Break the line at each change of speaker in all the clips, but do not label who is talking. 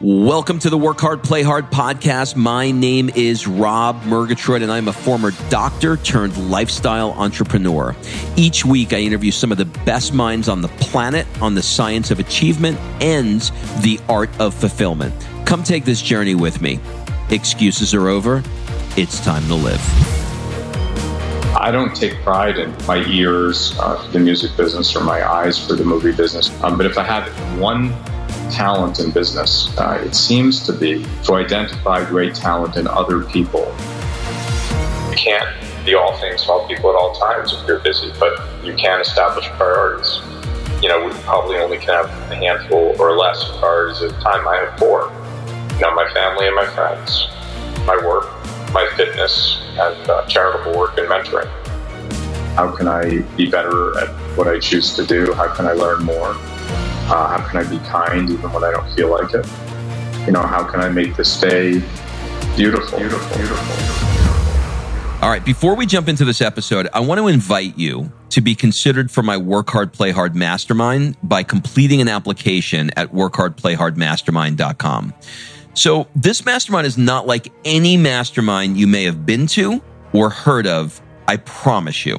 Welcome to the Work Hard, Play Hard podcast. My name is Rob Murgatroyd, and I'm a former doctor turned lifestyle entrepreneur. Each week, I interview some of the best minds on the planet on the science of achievement and the art of fulfillment. Come take this journey with me. Excuses are over. It's time to live.
I don't take pride in my ears uh, for the music business or my eyes for the movie business. Um, but if I had one talent in business, uh, it seems to be to identify great talent in other people. You can't be all things to all people at all times if you're busy, but you can establish priorities. You know, we probably only can have a handful or less priorities at a time. I have four. You know, my family and my friends, my work, my fitness, and uh, charitable work and mentoring. How can I be better at what I choose to do? How can I learn more? Uh, how can I be kind even when I don't feel like it? You know, how can I make this day beautiful, beautiful, beautiful?
All right, before we jump into this episode, I want to invite you to be considered for my Work Hard, Play Hard Mastermind by completing an application at workhardplayhardmastermind.com. So, this mastermind is not like any mastermind you may have been to or heard of, I promise you.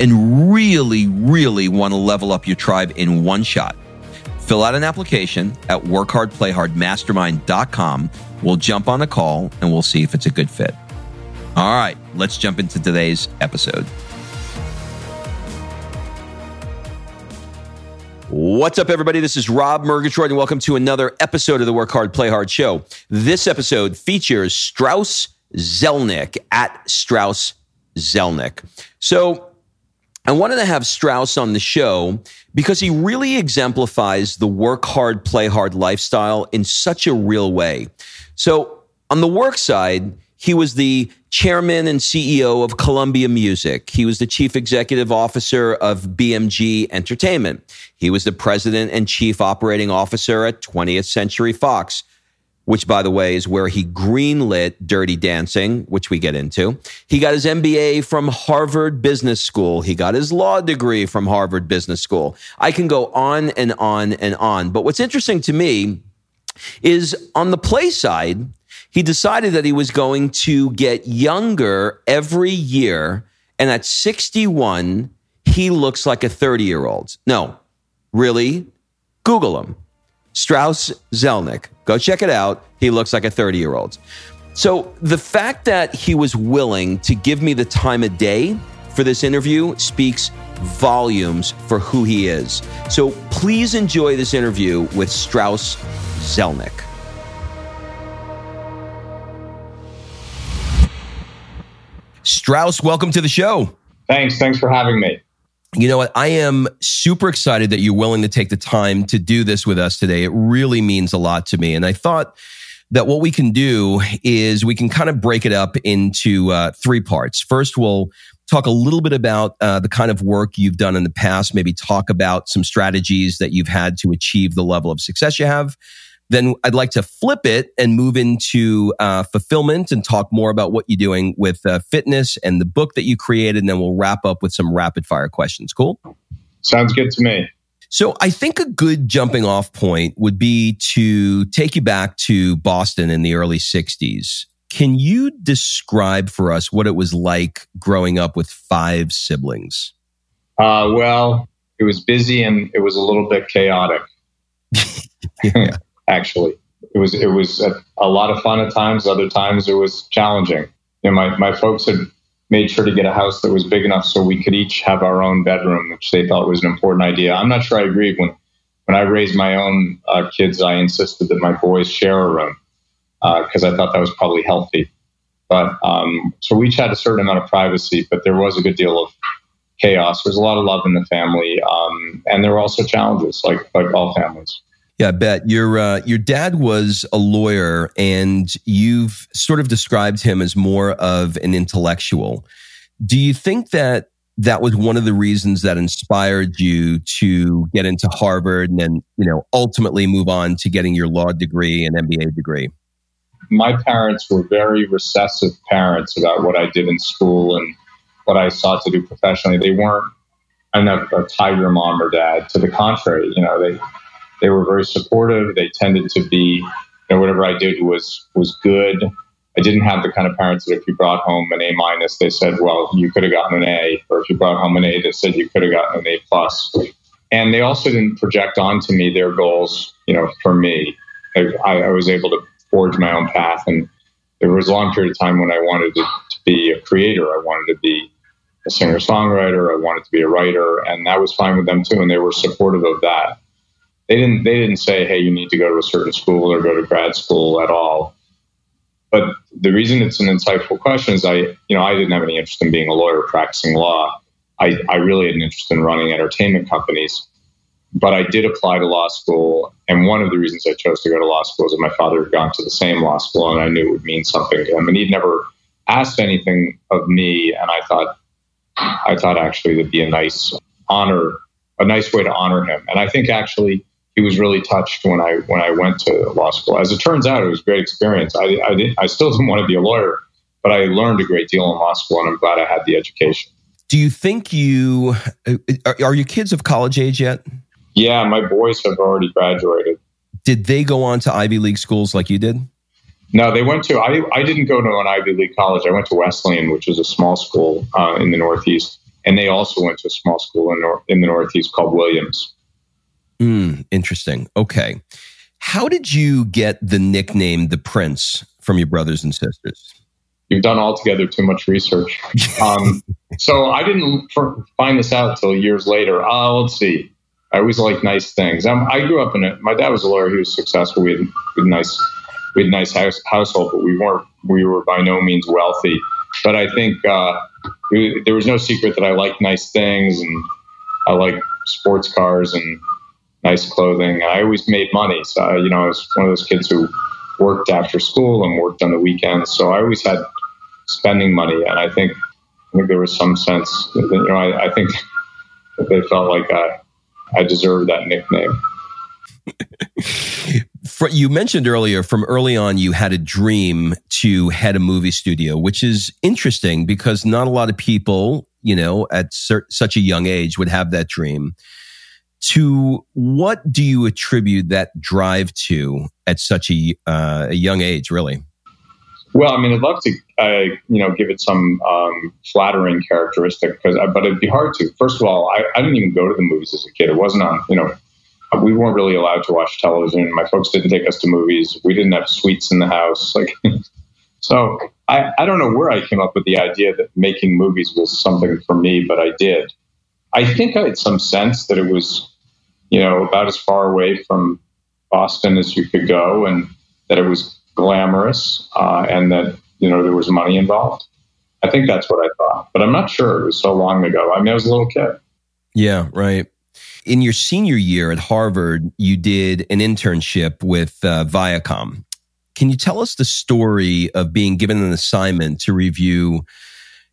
and really, really want to level up your tribe in one shot, fill out an application at workhardplayhardmastermind.com. We'll jump on a call and we'll see if it's a good fit. All right, let's jump into today's episode. What's up, everybody? This is Rob Murgatroyd, and welcome to another episode of the Work Hard, Play Hard show. This episode features Strauss Zelnick at Strauss Zelnick. So, I wanted to have Strauss on the show because he really exemplifies the work hard, play hard lifestyle in such a real way. So on the work side, he was the chairman and CEO of Columbia Music. He was the chief executive officer of BMG Entertainment. He was the president and chief operating officer at 20th Century Fox which by the way is where he greenlit Dirty Dancing, which we get into. He got his MBA from Harvard Business School. He got his law degree from Harvard Business School. I can go on and on and on. But what's interesting to me is on the play side, he decided that he was going to get younger every year. And at 61, he looks like a 30 year old. No, really? Google him. Strauss Zelnick. Go check it out. He looks like a 30 year old. So the fact that he was willing to give me the time of day for this interview speaks volumes for who he is. So please enjoy this interview with Strauss Zelnick. Strauss, welcome to the show.
Thanks. Thanks for having me.
You know what? I am super excited that you're willing to take the time to do this with us today. It really means a lot to me. And I thought that what we can do is we can kind of break it up into uh, three parts. First, we'll talk a little bit about uh, the kind of work you've done in the past, maybe talk about some strategies that you've had to achieve the level of success you have. Then I'd like to flip it and move into uh, fulfillment and talk more about what you're doing with uh, fitness and the book that you created. And then we'll wrap up with some rapid fire questions. Cool?
Sounds good to me.
So I think a good jumping off point would be to take you back to Boston in the early 60s. Can you describe for us what it was like growing up with five siblings?
Uh, well, it was busy and it was a little bit chaotic. yeah actually. It was it was a, a, lot of fun at times. Other times it was challenging. You know, my my folks had made sure to get a house that was big enough so we could each have our own bedroom, which they thought was an important idea. I'm not sure I agree when when I raised my own uh, kids, I insisted that my boys share a room because uh, I thought that was probably healthy. But um, so we each had a certain amount of privacy, but there was a good deal of chaos. There's a lot of love in the family, um, and there were also challenges, like like all families.
Yeah, I bet your uh, your dad was a lawyer, and you've sort of described him as more of an intellectual. Do you think that that was one of the reasons that inspired you to get into Harvard and then, you know, ultimately move on to getting your law degree and MBA degree?
My parents were very recessive parents about what I did in school and what I sought to do professionally. They weren't enough a tiger mom or dad. To the contrary, you know, they they were very supportive. They tended to be, you know, whatever I did was was good. I didn't have the kind of parents that if you brought home an A minus, they said, well, you could have gotten an A, or if you brought home an A, they said you could have gotten an A plus. And they also didn't project onto me their goals, you know, for me. I, I was able to forge my own path, and there was a long period of time when I wanted to, to be a creator. I wanted to be a singer songwriter. I wanted to be a writer, and that was fine with them too, and they were supportive of that. They didn't. They didn't say, "Hey, you need to go to a certain school or go to grad school" at all but the reason it's an insightful question is I, you know, I didn't have any interest in being a lawyer practicing law. I, I really had an interest in running entertainment companies. But I did apply to law school. And one of the reasons I chose to go to law school is that my father had gone to the same law school and I knew it would mean something to him. And he'd never asked anything of me. And I thought, I thought actually it'd be a nice honor, a nice way to honor him. And I think actually he was really touched when I when I went to law school. As it turns out, it was a great experience. I I, did, I still didn't want to be a lawyer, but I learned a great deal in law school, and I'm glad I had the education.
Do you think you are, are your kids of college age yet?
Yeah, my boys have already graduated.
Did they go on to Ivy League schools like you did?
No, they went to. I I didn't go to an Ivy League college. I went to Wesleyan, which is a small school uh, in the Northeast, and they also went to a small school in, nor- in the Northeast called Williams.
Mm, interesting. Okay. How did you get the nickname the Prince from your brothers and sisters?
You've done altogether too much research. Um, so I didn't find this out until years later. Uh, let's see. I always like nice things. Um, I grew up in it. My dad was a lawyer. He was successful. We had, we had nice, we had nice house, household, but we weren't. We were by no means wealthy. But I think uh, we, there was no secret that I liked nice things and I like sports cars and nice clothing. I always made money. So, I, you know, I was one of those kids who worked after school and worked on the weekends. So I always had spending money. And I think, I think there was some sense, that, you know, I, I think that they felt like I, I deserved that nickname.
you mentioned earlier from early on you had a dream to head a movie studio which is interesting because not a lot of people you know at such a young age would have that dream to what do you attribute that drive to at such a, uh, a young age, really?
Well, I mean, I'd love to, uh, you know, give it some um, flattering characteristic, because, uh, but it'd be hard to. First of all, I, I, didn't even go to the movies as a kid. It wasn't on, you know, we weren't really allowed to watch television. My folks didn't take us to movies. We didn't have suites in the house. Like, so I, I don't know where I came up with the idea that making movies was something for me, but I did. I think I had some sense that it was, you know, about as far away from Boston as you could go, and that it was glamorous, uh, and that you know there was money involved. I think that's what I thought, but I'm not sure. It was so long ago. I mean, I was a little kid.
Yeah, right. In your senior year at Harvard, you did an internship with uh, Viacom. Can you tell us the story of being given an assignment to review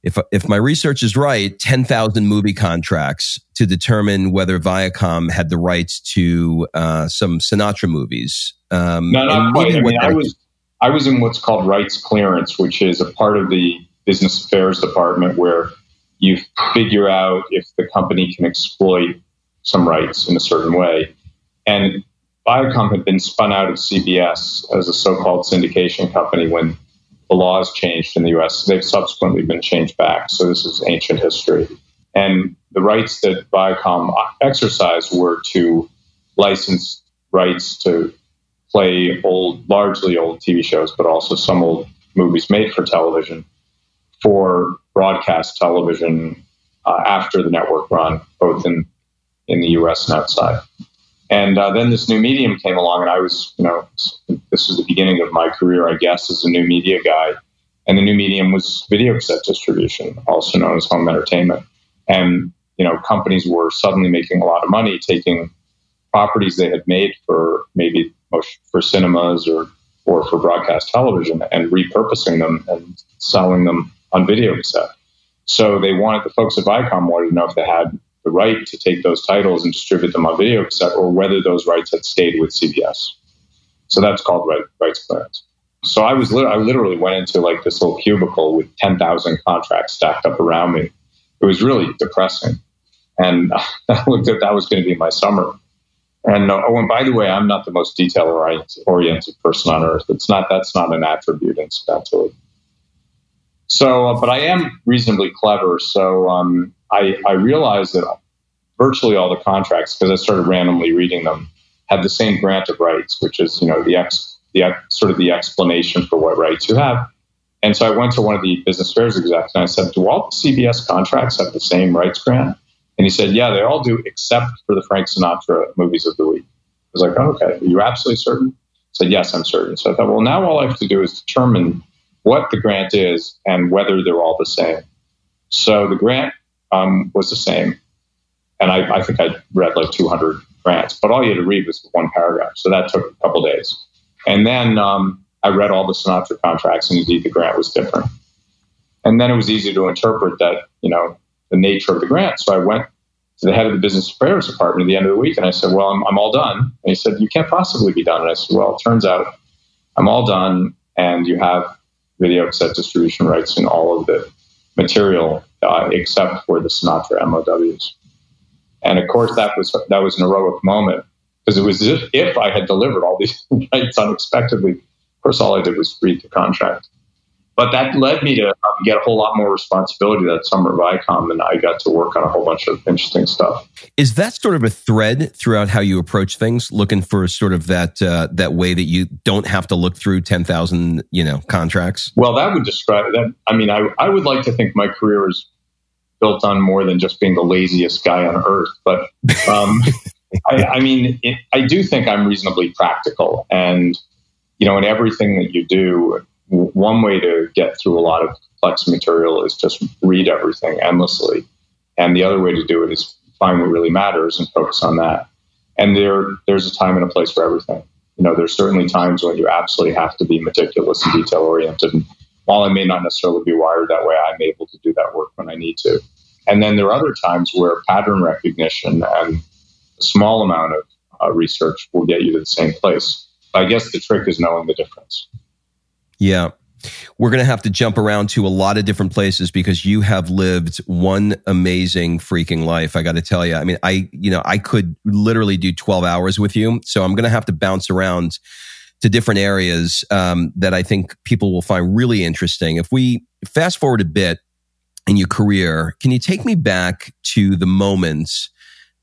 if if my research is right, ten thousand movie contracts to determine whether Viacom had the rights to uh, some Sinatra movies.
Um, no, not quite. I, mean, I was I was in what's called rights clearance, which is a part of the business affairs department where you figure out if the company can exploit some rights in a certain way. And Viacom had been spun out of CBS as a so-called syndication company when the laws changed in the US. They've subsequently been changed back. So this is ancient history. And the rights that Viacom exercised were to license rights to play old, largely old TV shows, but also some old movies made for television for broadcast television uh, after the network run, both in in the U.S. and outside. And uh, then this new medium came along, and I was, you know, this was the beginning of my career, I guess, as a new media guy. And the new medium was video cassette distribution, also known as home entertainment. And you know, companies were suddenly making a lot of money taking properties they had made for maybe for cinemas or or for broadcast television and repurposing them and selling them on video cassette. So they wanted the folks at Viacom wanted to know if they had the right to take those titles and distribute them on video cassette, or whether those rights had stayed with CBS. So that's called right, rights clearance. So I was I literally went into like this little cubicle with ten thousand contracts stacked up around me. It was really depressing, and I looked at that was going to be my summer. And uh, oh, and by the way, I'm not the most detail oriented person on earth. It's not that's not an attribute, incidentally. So, uh, but I am reasonably clever. So um, I, I realized that virtually all the contracts, because I started randomly reading them, had the same grant of rights, which is you know the ex, the sort of the explanation for what rights you have. And so I went to one of the business affairs execs and I said, "Do all the CBS contracts have the same rights grant?" And he said, "Yeah, they all do, except for the Frank Sinatra movies of the week." I was like, oh, "Okay, are you absolutely certain?" I said, "Yes, I'm certain." So I thought, well, now all I have to do is determine what the grant is and whether they're all the same. So the grant um, was the same. And I, I, think I read like 200 grants, but all you had to read was one paragraph. So that took a couple days. And then um, I read all the Sinatra contracts, and indeed the grant was different. And then it was easy to interpret that, you know, the nature of the grant. So I went to the head of the business affairs department at the end of the week, and I said, "Well, I'm, I'm all done." And he said, "You can't possibly be done." And I said, "Well, it turns out I'm all done, and you have video cassette distribution rights in all of the material uh, except for the Sinatra MOWs. And of course, that was that was an heroic moment because it was if, if I had delivered all these rights unexpectedly. Of course, all I did was read the contract. But that led me to um, get a whole lot more responsibility that summer at Viacom, and I got to work on a whole bunch of interesting stuff.
Is that sort of a thread throughout how you approach things, looking for sort of that uh, that way that you don't have to look through ten thousand, you know, contracts?
Well, that would describe that. I mean, I I would like to think my career is built on more than just being the laziest guy on earth, but um, I, I, mean, it, I do think I'm reasonably practical, and you know, in everything that you do one way to get through a lot of complex material is just read everything endlessly. And the other way to do it is find what really matters and focus on that. And there, there's a time and a place for everything. You know, there's certainly times when you absolutely have to be meticulous and detail oriented. And while I may not necessarily be wired that way, I'm able to do that work when I need to. And then there are other times where pattern recognition and a small amount of uh, research will get you to the same place. I guess the trick is knowing the difference.
Yeah. We're going to have to jump around to a lot of different places because you have lived one amazing freaking life. I got to tell you. I mean, I, you know, I could literally do 12 hours with you. So I'm going to have to bounce around to different areas um, that I think people will find really interesting. If we fast forward a bit in your career, can you take me back to the moments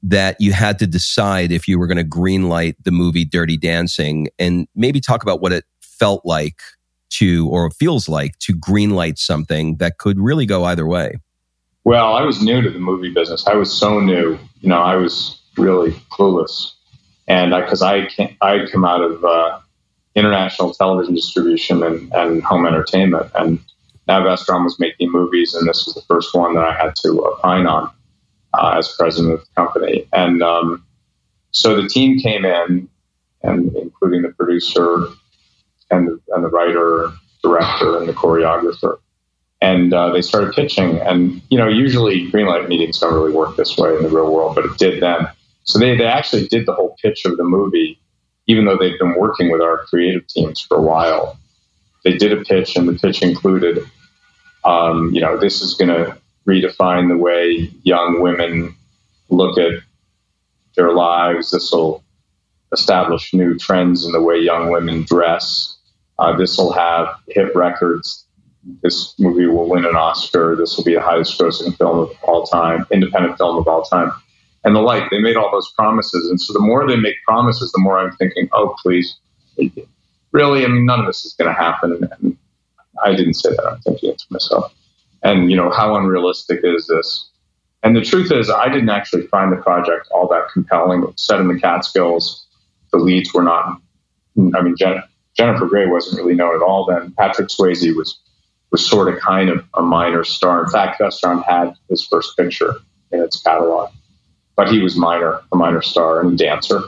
that you had to decide if you were going to greenlight the movie Dirty Dancing and maybe talk about what it felt like to, or feels like, to greenlight something that could really go either way?
Well, I was new to the movie business. I was so new. You know, I was really clueless, and because I, I I come out of uh, international television distribution and, and home entertainment, and Vestron was making movies, and this was the first one that I had to opine on uh, as president of the company. And um, so the team came in, and including the producer and the, and the writer, director, and the choreographer. And uh, they started pitching. And, you know, usually greenlight meetings don't really work this way in the real world, but it did then. So they, they actually did the whole pitch of the movie, even though they'd been working with our creative teams for a while. They did a pitch, and the pitch included, um, you know, this is going to redefine the way young women look at their lives. This will establish new trends in the way young women dress. Uh, this will have hit records. This movie will win an Oscar. This will be the highest grossing film of all time, independent film of all time, and the like. They made all those promises. And so the more they make promises, the more I'm thinking, oh, please. Really? I mean, none of this is going to happen. And I didn't say that. I'm thinking it to myself. And, you know, how unrealistic is this? And the truth is, I didn't actually find the project all that compelling. Set in the Catskills. The leads were not, I mean, Jen, Jennifer Grey wasn't really known at all then. Patrick Swayze was was sort of kind of a minor star. In fact, Vestron had his first picture in its catalog, but he was minor, a minor star and a dancer,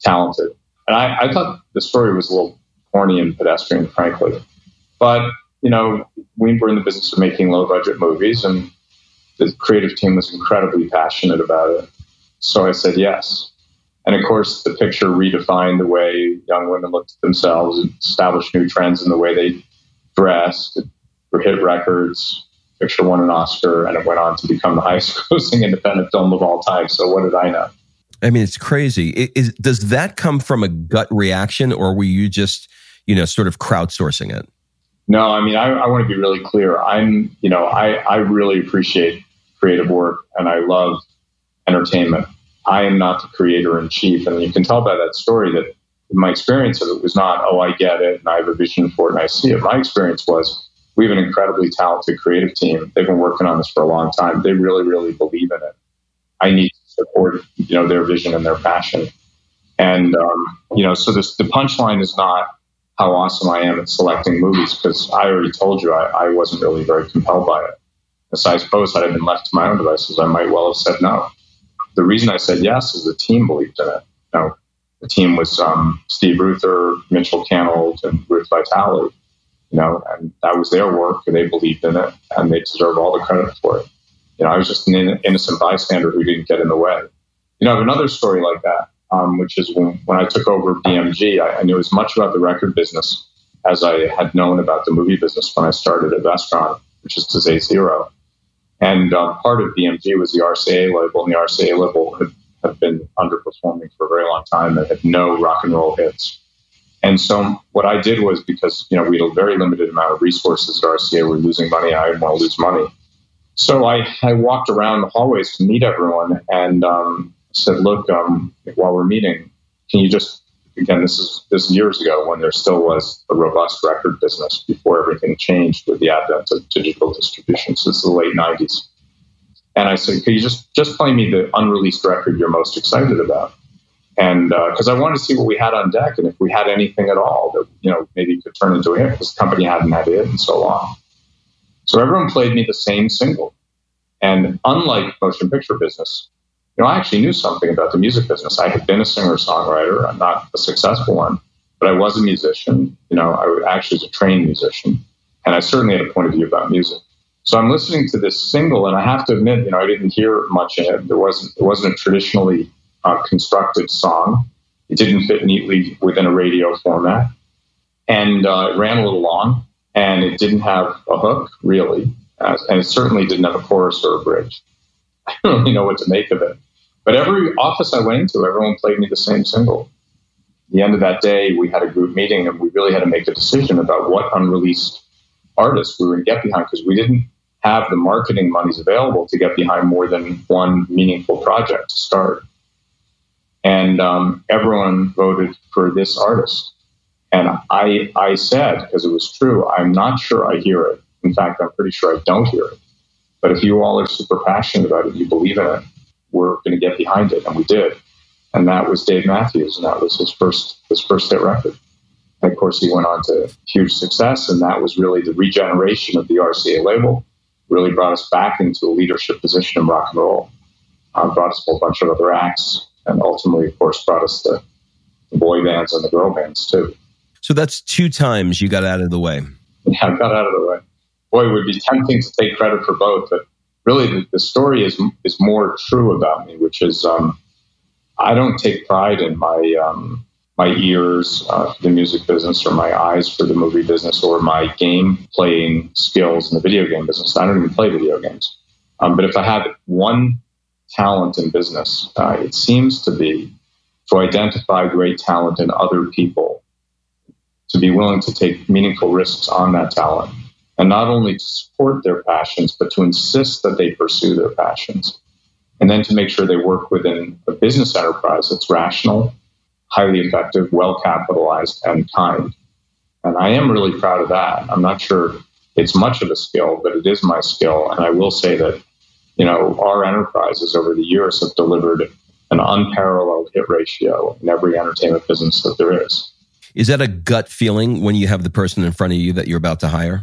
talented. And I, I thought the story was a little corny and pedestrian, frankly. But, you know, we were in the business of making low budget movies and the creative team was incredibly passionate about it. So I said yes. And of course, the picture redefined the way young women looked at themselves, and established new trends in the way they dressed, it hit records. Picture won an Oscar, and it went on to become the highest grossing independent film of all time. So what did I know?
I mean, it's crazy. It, is, does that come from a gut reaction, or were you just, you know, sort of crowdsourcing it?
No, I mean, I, I want to be really clear. I'm, you know, I, I really appreciate creative work and I love entertainment. I am not the creator in chief. And you can tell by that story that my experience of it was not, oh, I get it and I have a vision for it and I see it. My experience was we have an incredibly talented creative team. They've been working on this for a long time. They really, really believe in it. I need to support, you know, their vision and their passion. And, um, you know, so this, the punchline is not, how awesome I am at selecting movies because I already told you I, I, wasn't really very compelled by it. So I suppose had I been left to my own devices, I might well have said no. The reason I said yes is the team believed in it. You know, the team was um, Steve Reuther, Mitchell Cannold, and Ruth Vitale. You know, and that was their work, and they believed in it, and they deserve all the credit for it. You know, I was just an innocent bystander who didn't get in the way. You know, I have another story like that um, which is when, when I took over BMG, I, I, knew as much about the record business as I had known about the movie business when I started at Vestron, which is to say zero. And uh, part of BMG was the RCA label, and the RCA label had, had been underperforming for a very long time. It had no rock and roll hits. And so what I did was because you know we had a very limited amount of resources at RCA, we were losing money. I didn't want to lose money, so I, I walked around the hallways to meet everyone, and um, said, look, um, while we're meeting, can you just again, this is this is years ago when there still was a robust record business before everything changed with the advent of digital distribution. So this is the late '90s. And I said, could you just just play me the unreleased record you're most excited about? And because uh, I wanted to see what we had on deck and if we had anything at all that you know maybe could turn into a hit because the company hadn't had it in so long. So everyone played me the same single. And unlike motion picture business, you know, I actually knew something about the music business. I had been a singer songwriter. I'm not a successful one, but I was a musician. You know, I was actually was a trained musician, and I certainly had a point of view about music. So I'm listening to this single, and I have to admit, you know, I didn't hear much in it. There wasn't it wasn't a traditionally uh, constructed song. It didn't fit neatly within a radio format, and uh, it ran a little long, and it didn't have a hook really, uh, and it certainly didn't have a chorus or a bridge. I don't really know what to make of it. But every office I went into, everyone played me the same single. At the end of that day, we had a group meeting and we really had to make a decision about what unreleased artists we were going to get behind because we didn't have the marketing monies available to get behind more than one meaningful project to start. And um, everyone voted for this artist. And I, I said, because it was true, I'm not sure I hear it. In fact, I'm pretty sure I don't hear it. But if you all are super passionate about it, you believe in it, we're going to get behind it, and we did. And that was Dave Matthews, and that was his first his first hit record. And of course, he went on to huge success, and that was really the regeneration of the RCA label. Really brought us back into a leadership position in rock and roll. Uh, brought us a whole bunch of other acts, and ultimately, of course, brought us the, the boy bands and the girl bands too.
So that's two times you got out of the way.
Yeah, I got out of the way boy, it would be tempting to take credit for both, but really the, the story is is more true about me, which is um, I don't take pride in my um, my ears uh, for the music business or my eyes for the movie business or my game playing skills in the video game business. I don't even play video games. Um, but if I have one talent in business, uh, it seems to be to identify great talent in other people, to be willing to take meaningful risks on that talent, and not only to support their passions, but to insist that they pursue their passions. And then to make sure they work within a business enterprise that's rational, highly effective, well capitalized, and kind. And I am really proud of that. I'm not sure it's much of a skill, but it is my skill. And I will say that, you know, our enterprises over the years have delivered an unparalleled hit ratio in every entertainment business that there is.
Is that a gut feeling when you have the person in front of you that you're about to hire?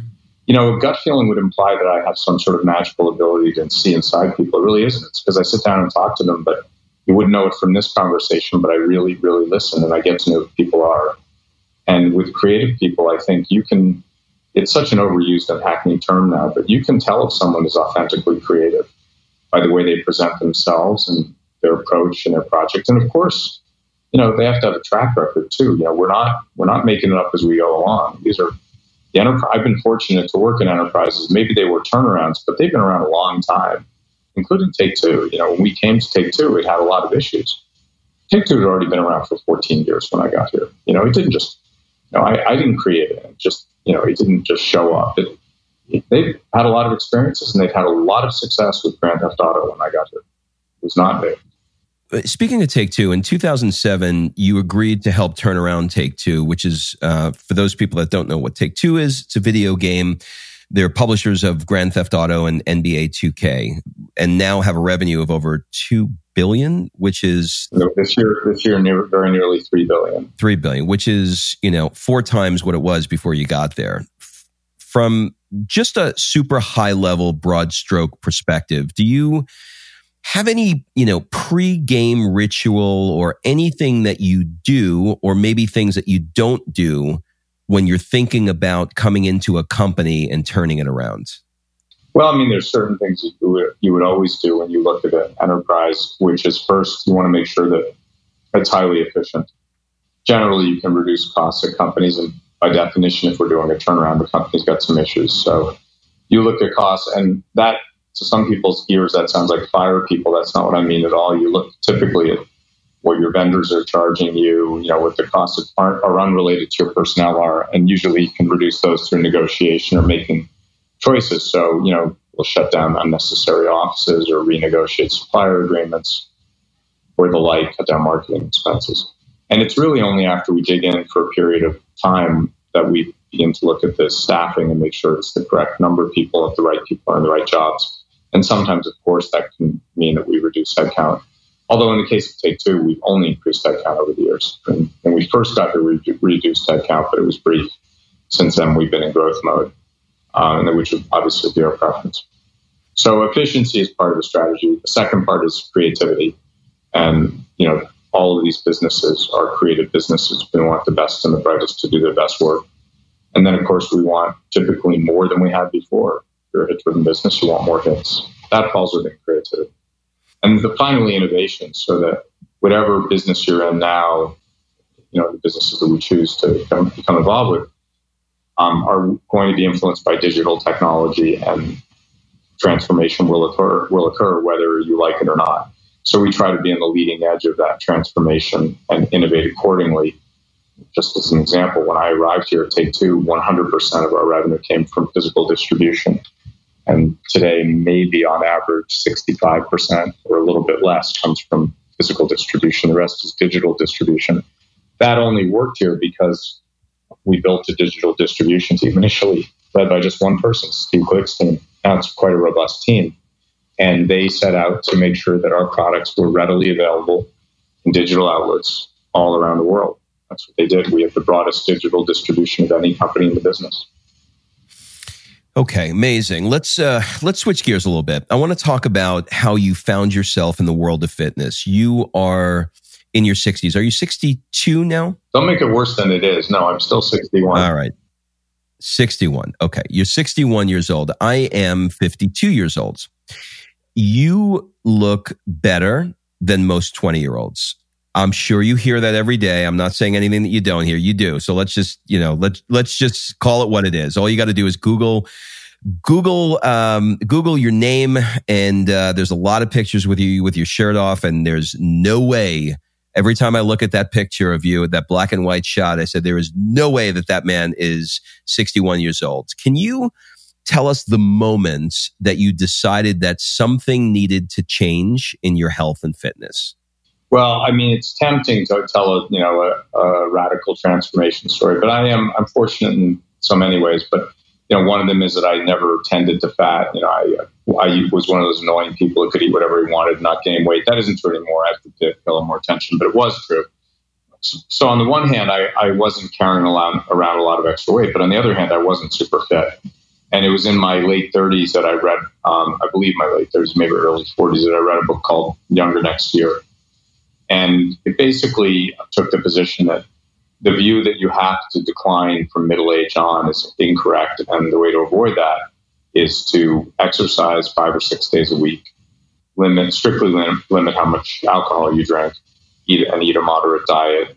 You know, gut feeling would imply that I have some sort of magical ability to see inside people. It really isn't. It's because I sit down and talk to them, but you wouldn't know it from this conversation, but I really, really listen and I get to know who people are. And with creative people, I think you can, it's such an overused and hackneyed term now, but you can tell if someone is authentically creative by the way they present themselves and their approach and their project. And of course, you know, they have to have a track record too. You know, we're not we're not making it up as we go along. These are the enterprise. I've been fortunate to work in enterprises. Maybe they were turnarounds, but they've been around a long time, including Take Two. You know, when we came to Take Two, it had a lot of issues. Take Two had already been around for 14 years when I got here. You know, it didn't just, you know, I, I didn't create it. it. Just, you know, it didn't just show up. It, it, they've had a lot of experiences and they've had a lot of success with Grand Theft Auto when I got here. It was not new.
Speaking of Take Two, in 2007, you agreed to help turn around Take Two, which is, uh, for those people that don't know what Take Two is, it's a video game. They're publishers of Grand Theft Auto and NBA 2K, and now have a revenue of over two billion, which is
this year. This year, near, very nearly three billion.
Three billion, which is you know four times what it was before you got there. From just a super high level, broad stroke perspective, do you? Have any, you know, pre-game ritual or anything that you do, or maybe things that you don't do when you're thinking about coming into a company and turning it around?
Well, I mean, there's certain things you would, you would always do when you look at an enterprise, which is first, you want to make sure that it's highly efficient. Generally, you can reduce costs at companies, and by definition, if we're doing a turnaround, the company's got some issues. So you look at costs, and that to some people's ears, that sounds like fire people. That's not what I mean at all. You look typically at what your vendors are charging you, you know, what the costs are, are unrelated to your personnel are, and usually you can reduce those through negotiation or making choices. So, you know, we'll shut down unnecessary offices or renegotiate supplier agreements or the like, cut down marketing expenses. And it's really only after we dig in for a period of time that we begin to look at the staffing and make sure it's the correct number of people at the right people are in the right jobs. And sometimes, of course, that can mean that we reduce headcount. Although in the case of Take Two, we've only increased headcount over the years. When we first got here, we reduced headcount, but it was brief. Since then, we've been in growth mode, um, which would obviously be our preference. So efficiency is part of the strategy. The second part is creativity. And, you know, all of these businesses are creative businesses. We want the best and the brightest to do their best work. And then, of course, we want typically more than we had before you're a hit driven business, you want more hits. That falls within creativity. And the, finally, innovation, so that whatever business you're in now, you know, the businesses that we choose to become, become involved with um, are going to be influenced by digital technology and transformation will occur, will occur whether you like it or not. So we try to be on the leading edge of that transformation and innovate accordingly. Just as an example, when I arrived here at Take Two, 100% of our revenue came from physical distribution. And today, maybe on average, 65% or a little bit less comes from physical distribution. The rest is digital distribution. That only worked here because we built a digital distribution team initially, led by just one person, Steve Glick's team. Now it's quite a robust team. And they set out to make sure that our products were readily available in digital outlets all around the world. That's what they did. We have the broadest digital distribution of any company in the business.
Okay, amazing. Let's uh, let's switch gears a little bit. I want to talk about how you found yourself in the world of fitness. You are in your 60s. Are you 62 now?
Don't make it worse than it is. No, I'm still 61.
All right. 61. Okay. You're 61 years old. I am 52 years old. You look better than most 20 year olds. I'm sure you hear that every day. I'm not saying anything that you don't hear. You do. So let's just, you know, let's let's just call it what it is. All you got to do is Google Google um, Google your name, and uh, there's a lot of pictures with you with your shirt off, and there's no way. Every time I look at that picture of you, that black and white shot, I said there is no way that that man is 61 years old. Can you tell us the moments that you decided that something needed to change in your health and fitness?
Well, I mean, it's tempting to tell a you know a, a, radical transformation story, but I am I'm fortunate in so many ways. But you know, one of them is that I never tended to fat. You know, I I was one of those annoying people who could eat whatever he wanted, not gain weight. That isn't true anymore. I have to pay a little more attention, but it was true. So on the one hand, I, I wasn't carrying around, around a lot of extra weight, but on the other hand, I wasn't super fit. And it was in my late 30s that I read, um, I believe my late 30s, maybe early 40s, that I read a book called Younger Next Year. And it basically took the position that the view that you have to decline from middle age on is incorrect. And the way to avoid that is to exercise five or six days a week, limit, strictly limit, how much alcohol you drink, eat and eat a moderate diet,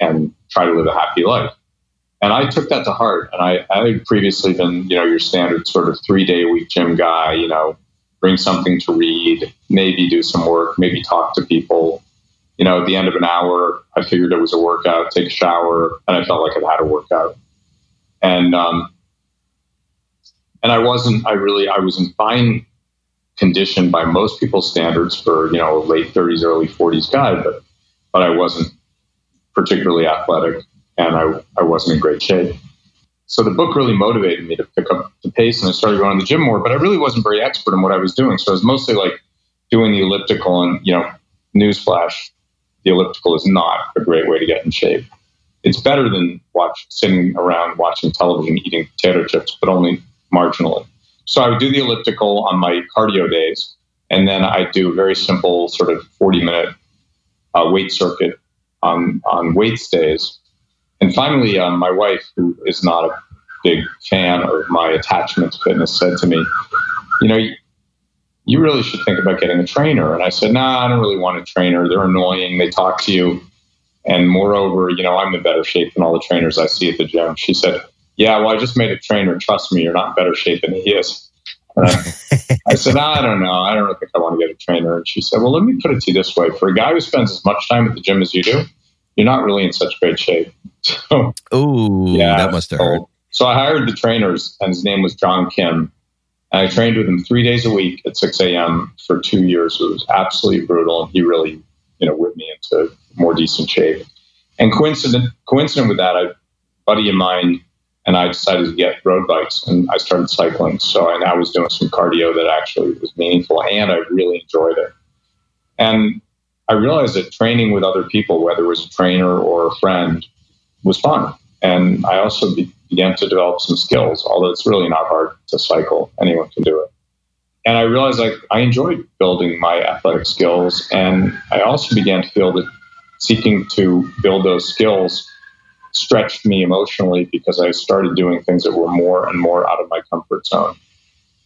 and try to live a happy life. And I took that to heart. And I, I had previously been, you know, your standard sort of three day a week gym guy, you know, bring something to read, maybe do some work, maybe talk to people. You know, at the end of an hour, I figured it was a workout, take a shower, and I felt like I'd had a workout. And, um, and I wasn't, I really, I was in fine condition by most people's standards for, you know, late 30s, early 40s guy, but, but I wasn't particularly athletic and I, I wasn't in great shape. So the book really motivated me to pick up the pace and I started going to the gym more, but I really wasn't very expert in what I was doing. So I was mostly like doing the elliptical and, you know, newsflash, the elliptical is not a great way to get in shape. It's better than watch sitting around watching television eating potato chips, but only marginally. So I would do the elliptical on my cardio days, and then I do a very simple sort of 40 minute uh, weight circuit on, on weights days and finally, um, my wife, who is not a big fan of my attachment to fitness, said to me, You know, you really should think about getting a trainer. And I said, Nah, I don't really want a trainer. They're annoying. They talk to you. And moreover, you know, I'm in better shape than all the trainers I see at the gym. She said, Yeah, well, I just made a trainer. Trust me, you're not in better shape than he is. I, I said, I don't know. I don't think I want to get a trainer. And she said, Well, let me put it to you this way. For a guy who spends as much time at the gym as you do, you're not really in such great shape.
So, oh, yeah, that must have hurt.
So I hired the trainers, and his name was John Kim. I trained with him three days a week at 6 a.m. for two years. It was absolutely brutal, and he really, you know, whipped me into more decent shape. And coincident, coincident with that, a buddy of mine and I decided to get road bikes, and I started cycling. So and I was doing some cardio that actually was meaningful, and I really enjoyed it. And I realized that training with other people, whether it was a trainer or a friend, was fun. And I also began to develop some skills, although it's really not hard to cycle. Anyone can do it. And I realized I, I enjoyed building my athletic skills. And I also began to feel that seeking to build those skills stretched me emotionally because I started doing things that were more and more out of my comfort zone.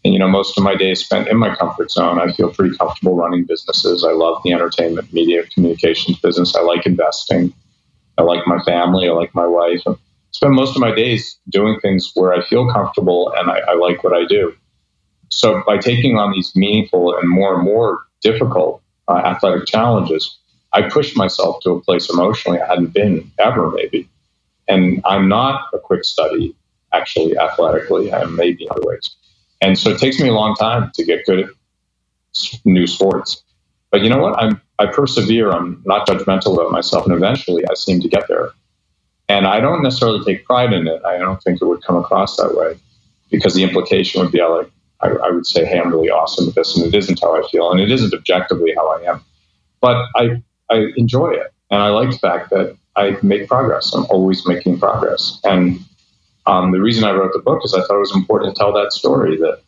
And, you know, most of my days spent in my comfort zone. I feel pretty comfortable running businesses. I love the entertainment, media, communications business. I like investing. I like my family. I like my wife. Spend most of my days doing things where I feel comfortable and I, I like what I do. So by taking on these meaningful and more and more difficult uh, athletic challenges, I pushed myself to a place emotionally I hadn't been ever, maybe. And I'm not a quick study, actually, athletically. I may be in other ways. And so it takes me a long time to get good at new sports. But you know what? I'm I persevere. I'm not judgmental about myself, and eventually I seem to get there. And I don't necessarily take pride in it. I don't think it would come across that way because the implication would be like I, I would say, "Hey, I'm really awesome at this," and it isn't how I feel, and it isn't objectively how I am. But I I enjoy it, and I like the fact that I make progress. I'm always making progress, and um, the reason I wrote the book is I thought it was important to tell that story that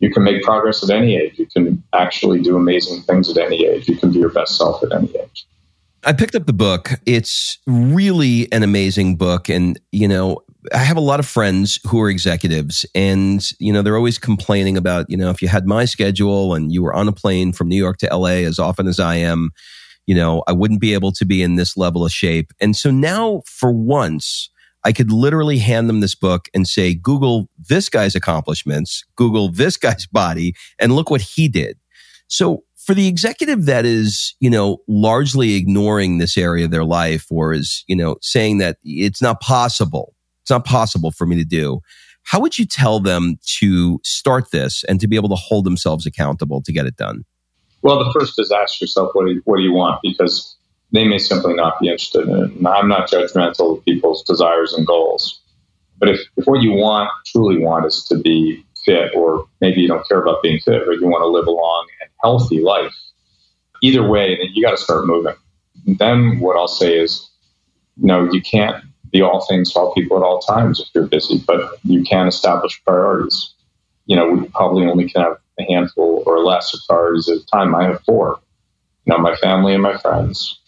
you can make progress at any age. You can actually do amazing things at any age. You can be your best self at any age.
I picked up the book. It's really an amazing book. And, you know, I have a lot of friends who are executives and, you know, they're always complaining about, you know, if you had my schedule and you were on a plane from New York to LA as often as I am, you know, I wouldn't be able to be in this level of shape. And so now for once, I could literally hand them this book and say, Google this guy's accomplishments, Google this guy's body, and look what he did. So for the executive that is, you know, largely ignoring this area of their life or is, you know, saying that it's not possible, it's not possible for me to do. How would you tell them to start this and to be able to hold themselves accountable to get it done?
Well, the first is ask yourself, what do you, what do you want? Because they may simply not be interested in it. And I'm not judgmental of people's desires and goals. But if, if what you want, truly want, is to be fit, or maybe you don't care about being fit, but you want to live a long healthy life, either way, then you got to start moving. then what I'll say is, no, you can't be all things to all people at all times if you're busy, but you can establish priorities. You know, we probably only can have a handful or less of priorities at a time. I have four. You know, my family and my friends,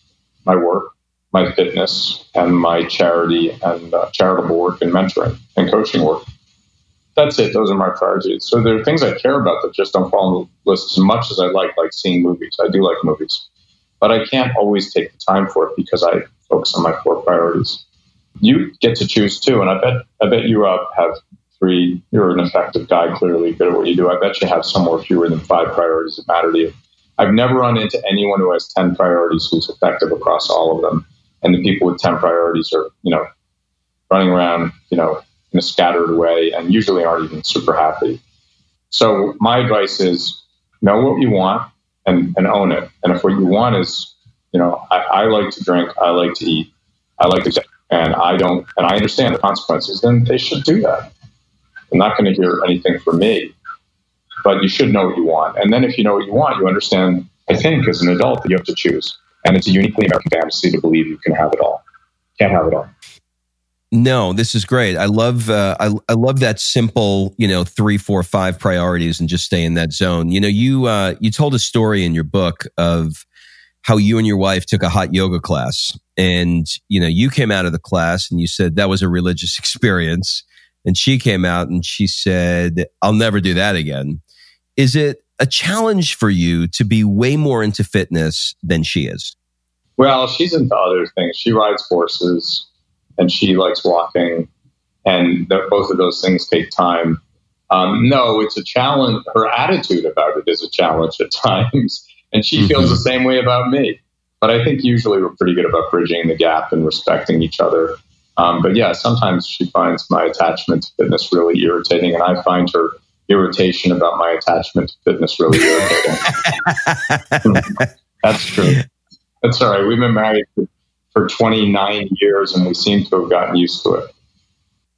my work, my fitness, and my charity and uh, charitable work and mentoring and coaching work. That's it. Those are my priorities. So there are things I care about that just don't fall on the list as much as I like, like seeing movies. I do like movies, but I can't always take the time for it because I focus on my four priorities. You get to choose too, and I bet I bet you uh, have three. You're an effective guy, clearly good at what you do. I bet you have somewhere fewer than five priorities that matter to you. I've never run into anyone who has 10 priorities who's effective across all of them. And the people with 10 priorities are, you know, running around, you know, in a scattered way and usually aren't even super happy. So my advice is know what you want and, and own it. And if what you want is, you know, I, I like to drink, I like to eat, I like to, and I don't, and I understand the consequences, then they should do that. I'm not going to hear anything from me but you should know what you want. And then if you know what you want, you understand, I think, as an adult, that you have to choose. And it's a uniquely American fantasy to believe you can have it all. Can't have it all.
No, this is great. I love uh, I, I love that simple, you know, three, four, five priorities, and just stay in that zone. You know, you uh, you told a story in your book of how you and your wife took a hot yoga class, and you know, you came out of the class and you said that was a religious experience, and she came out and she said, "I'll never do that again." Is it a challenge for you to be way more into fitness than she is?
Well, she's into other things. She rides horses and she likes walking, and both of those things take time. Um, no, it's a challenge. Her attitude about it is a challenge at times, and she mm-hmm. feels the same way about me. But I think usually we're pretty good about bridging the gap and respecting each other. Um, but yeah, sometimes she finds my attachment to fitness really irritating, and I find her irritation about my attachment to fitness really irritating. That's true. That's all right. We've been married for 29 years and we seem to have gotten used to it.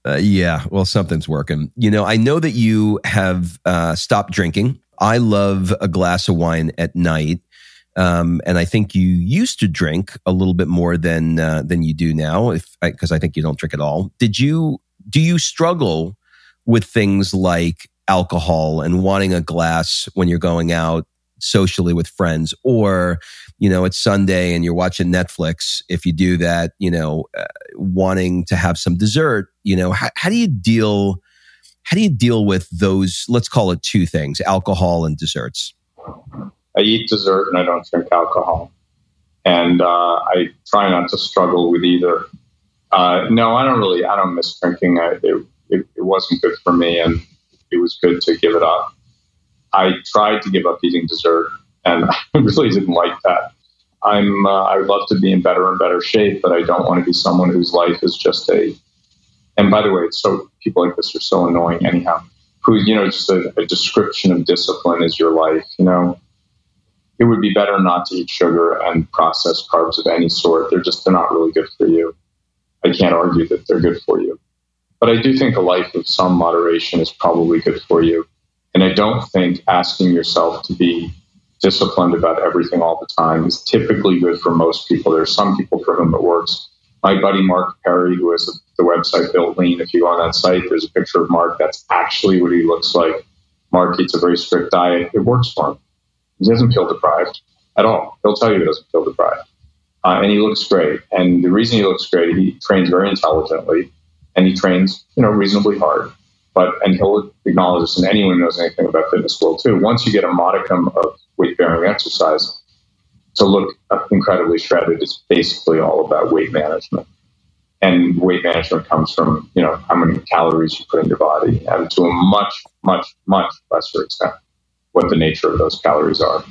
Uh, yeah, well, something's working. You know, I know that you have uh, stopped drinking. I love a glass of wine at night. Um, and I think you used to drink a little bit more than uh, than you do now, if because I, I think you don't drink at all. Did you? Do you struggle with things like alcohol and wanting a glass when you're going out socially with friends or you know it's sunday and you're watching netflix if you do that you know uh, wanting to have some dessert you know how, how do you deal how do you deal with those let's call it two things alcohol and desserts?
I eat dessert and i don't drink alcohol. And uh, i try not to struggle with either. Uh, no i don't really i don't miss drinking. I, it, it, it wasn't good for me and it was good to give it up. I tried to give up eating dessert, and I really didn't like that. I'm uh, I would love to be in better and better shape, but I don't want to be someone whose life is just a. And by the way, it's so people like this are so annoying. Anyhow, who you know, just a, a description of discipline is your life. You know, it would be better not to eat sugar and processed carbs of any sort. They're just they're not really good for you. I can't argue that they're good for you. But I do think a life of some moderation is probably good for you. And I don't think asking yourself to be disciplined about everything all the time is typically good for most people. There are some people for whom it works. My buddy Marc Perry, who has the website Built Lean, if you go on that site, there's a picture of Marc. That's actually what he looks like. Marc eats a very strict diet. It works for him. He doesn't feel deprived at all. He'll tell you he doesn't feel deprived. Uh, and he looks great. And the reason he looks great, he trains very intelligently and he trains, you know, reasonably hard. But and he'll acknowledge this, and anyone knows anything about fitness will too. Once you get a modicum of weight bearing exercise, to look incredibly shredded is basically all about weight management. And weight management comes from you know how many calories you put in your body, and to a much, much, much lesser extent, what the nature of those calories are.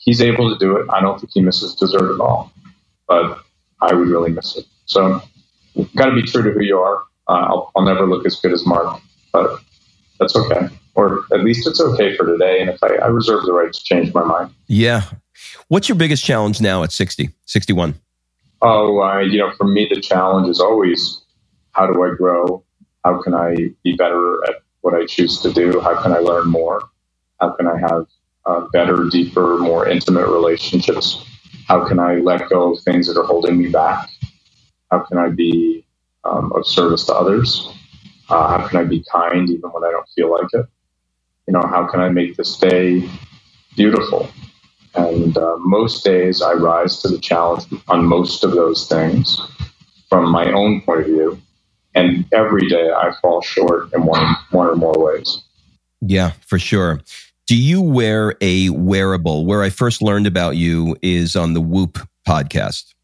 He's able to do it. I don't think he misses dessert at all, but I would really miss it. So got to be true to who you are. Uh, I'll, I'll never look as good as Marc, but that's okay. Or at least it's okay for today. And if I, I reserve the right to change my mind.
Yeah. What's your biggest challenge now at 60, 61?
Oh, uh, you know, for me, the challenge is always how do I grow? How can I be better at what I choose to do? How can I learn more? How can I have uh, better, deeper, more intimate relationships? How can I let go of things that are holding me back? How can I be um, of service to others? Uh, how can I be kind even when I don't feel like it? You know, how can I make this day beautiful? And uh, most days I rise to the challenge on most of those things from my own point of view. And every day I fall short in one, one or more ways.
Yeah, for sure. Do you wear a wearable? Where I first learned about you is on the Whoop podcast.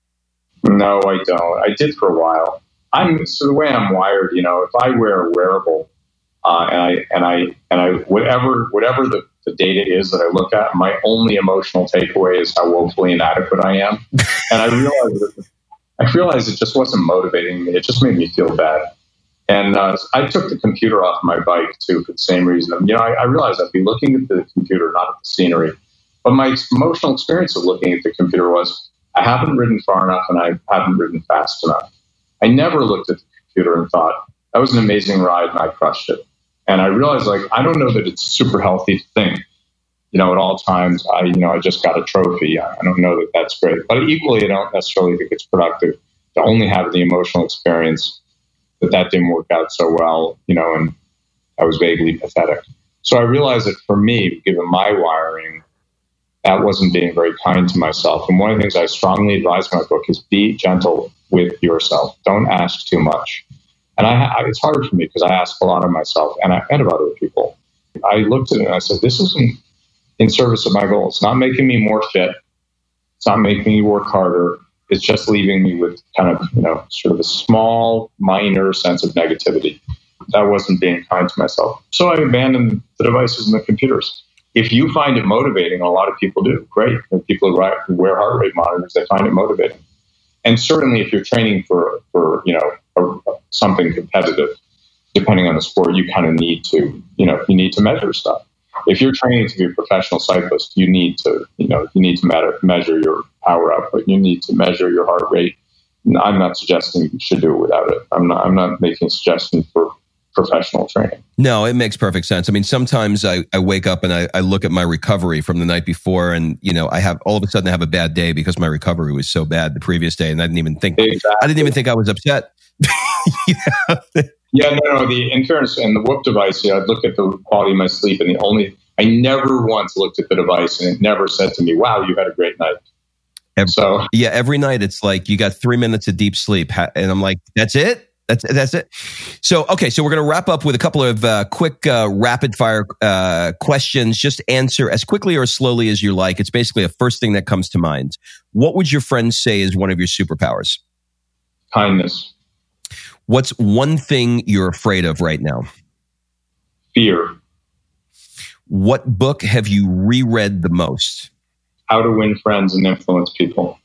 No, I don't. I did for a while. I'm so the way I'm wired. You know, if I wear a wearable, uh, and I and I and I whatever whatever the, the data is that I look at, my only emotional takeaway is how woefully inadequate I am, and I realized I realized it just wasn't motivating me. It just made me feel bad. And uh, I took the computer off my bike too for the same reason. You know, I, I realized I'd be looking at the computer, not at the scenery. But my emotional experience of looking at the computer was I haven't ridden far enough and I haven't ridden fast enough. I never looked at the computer and thought, that was an amazing ride and I crushed it. And I realized like I don't know that it's a super healthy thing. You know, at all times I you know I just got a trophy. I don't know that that's great, but equally I don't necessarily think it's productive to only have the emotional experience that that didn't work out so well. You know, and I was vaguely pathetic. So I realized that for me, given my wiring, that wasn't being very kind to myself. And one of the things I strongly advise in my book is be gentle with yourself. Don't ask too much. And I, I it's hard for me because I ask a lot of myself and, I, and of other people. I looked at it and I said, this isn't in service of my goals. It's not making me more fit. It's not making me work harder. It's just leaving me with kind of, you know, sort of a small, minor sense of negativity. That wasn't being kind to myself. So I abandoned the devices and the computers. If you find it motivating, a lot of people do. Great. People who wear heart rate monitors, they find it motivating. And certainly, if you're training for, for you know, a, something competitive, depending on the sport, you kind of need to, you know, you need to measure stuff. If you're training to be a professional cyclist, you need to, you know, you need to matter, measure your power output. You need to measure your heart rate. I'm not suggesting you should do it without it. I'm not. I'm not making a suggestion for professional training.
No, it makes perfect sense. I mean, sometimes I, I wake up and I, I look at my recovery from the night before, and you know, I have all of a sudden I have a bad day because my recovery was so bad the previous day, and I didn't even think exactly. I didn't even think I was upset.
yeah. yeah, no, no. The in fairness, and the Whoop device, yeah, I'd look at the quality of my sleep, and the only I never once looked at the device, and it never said to me, "Wow, you had a great night."
Every, so yeah, every night it's like you got three minutes of deep sleep, and I'm like, "That's it." That's that's it. So okay, so we're going to wrap up with a couple of uh, quick uh, rapid fire uh, questions. Just answer as quickly or as slowly as you like. It's basically a first thing that comes to mind. What would your friends say is one of your superpowers?
Kindness.
What's one thing you're afraid of right now?
Fear.
What book have you reread the most?
How to Win Friends and Influence People.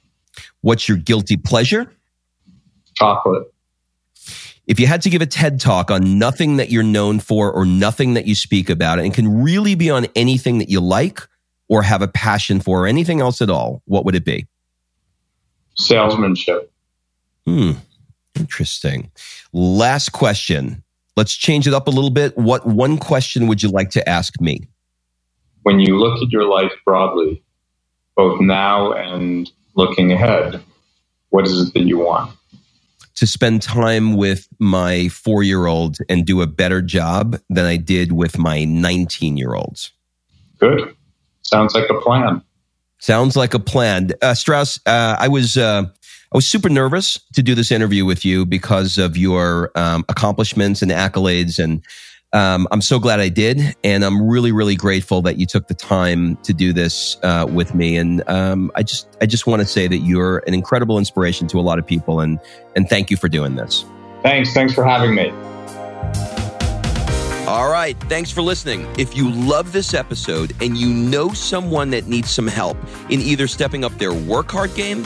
What's your guilty pleasure?
Chocolate.
If you had to give a TED talk on nothing that you're known for or nothing that you speak about and can really be on anything that you like or have a passion for or anything else at all, what would it be?
Salesmanship.
Hmm. Interesting. Last question. Let's change it up a little bit. What one question would you like to ask me?
When you look at your life broadly, both now and looking ahead, what is it that you want?
To spend time with my four year old and do a better job than I did with my 19 year olds.
Good. Sounds like a plan.
Sounds like a plan. Uh, Strauss, uh, I was. Uh, I was super nervous to do this interview with you because of your um, accomplishments and accolades and um, I'm so glad I did, and I'm really, really grateful that you took the time to do this uh, with me. And um, I just, I just want to say that you're an incredible inspiration to a lot of people, and and thank you for doing this.
Thanks, thanks for having me.
All right. Thanks for listening. If you love this episode and you know someone that needs some help in either stepping up their work hard game